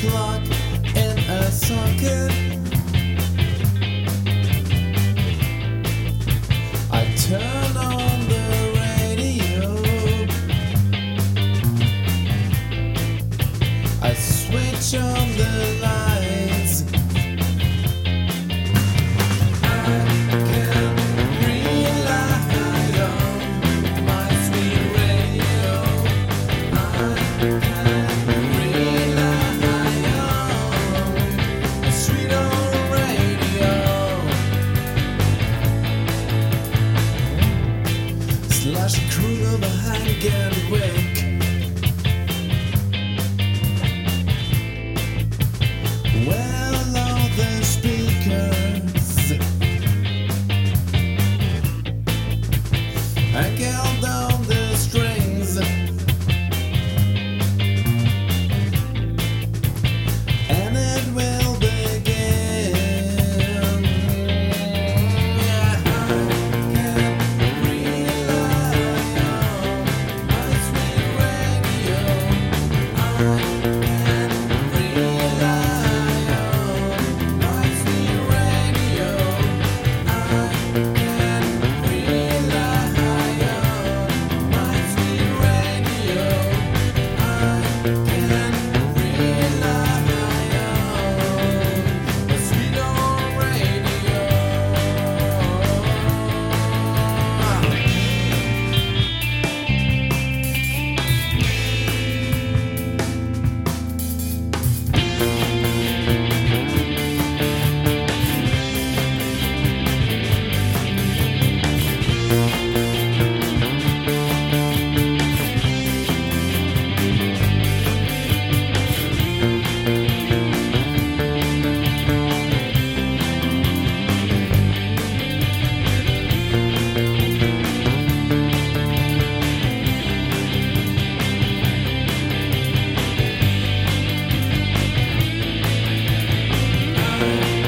plug in a socket. I turn on the radio. I switch on the light. Flash a crew behind again, wake happen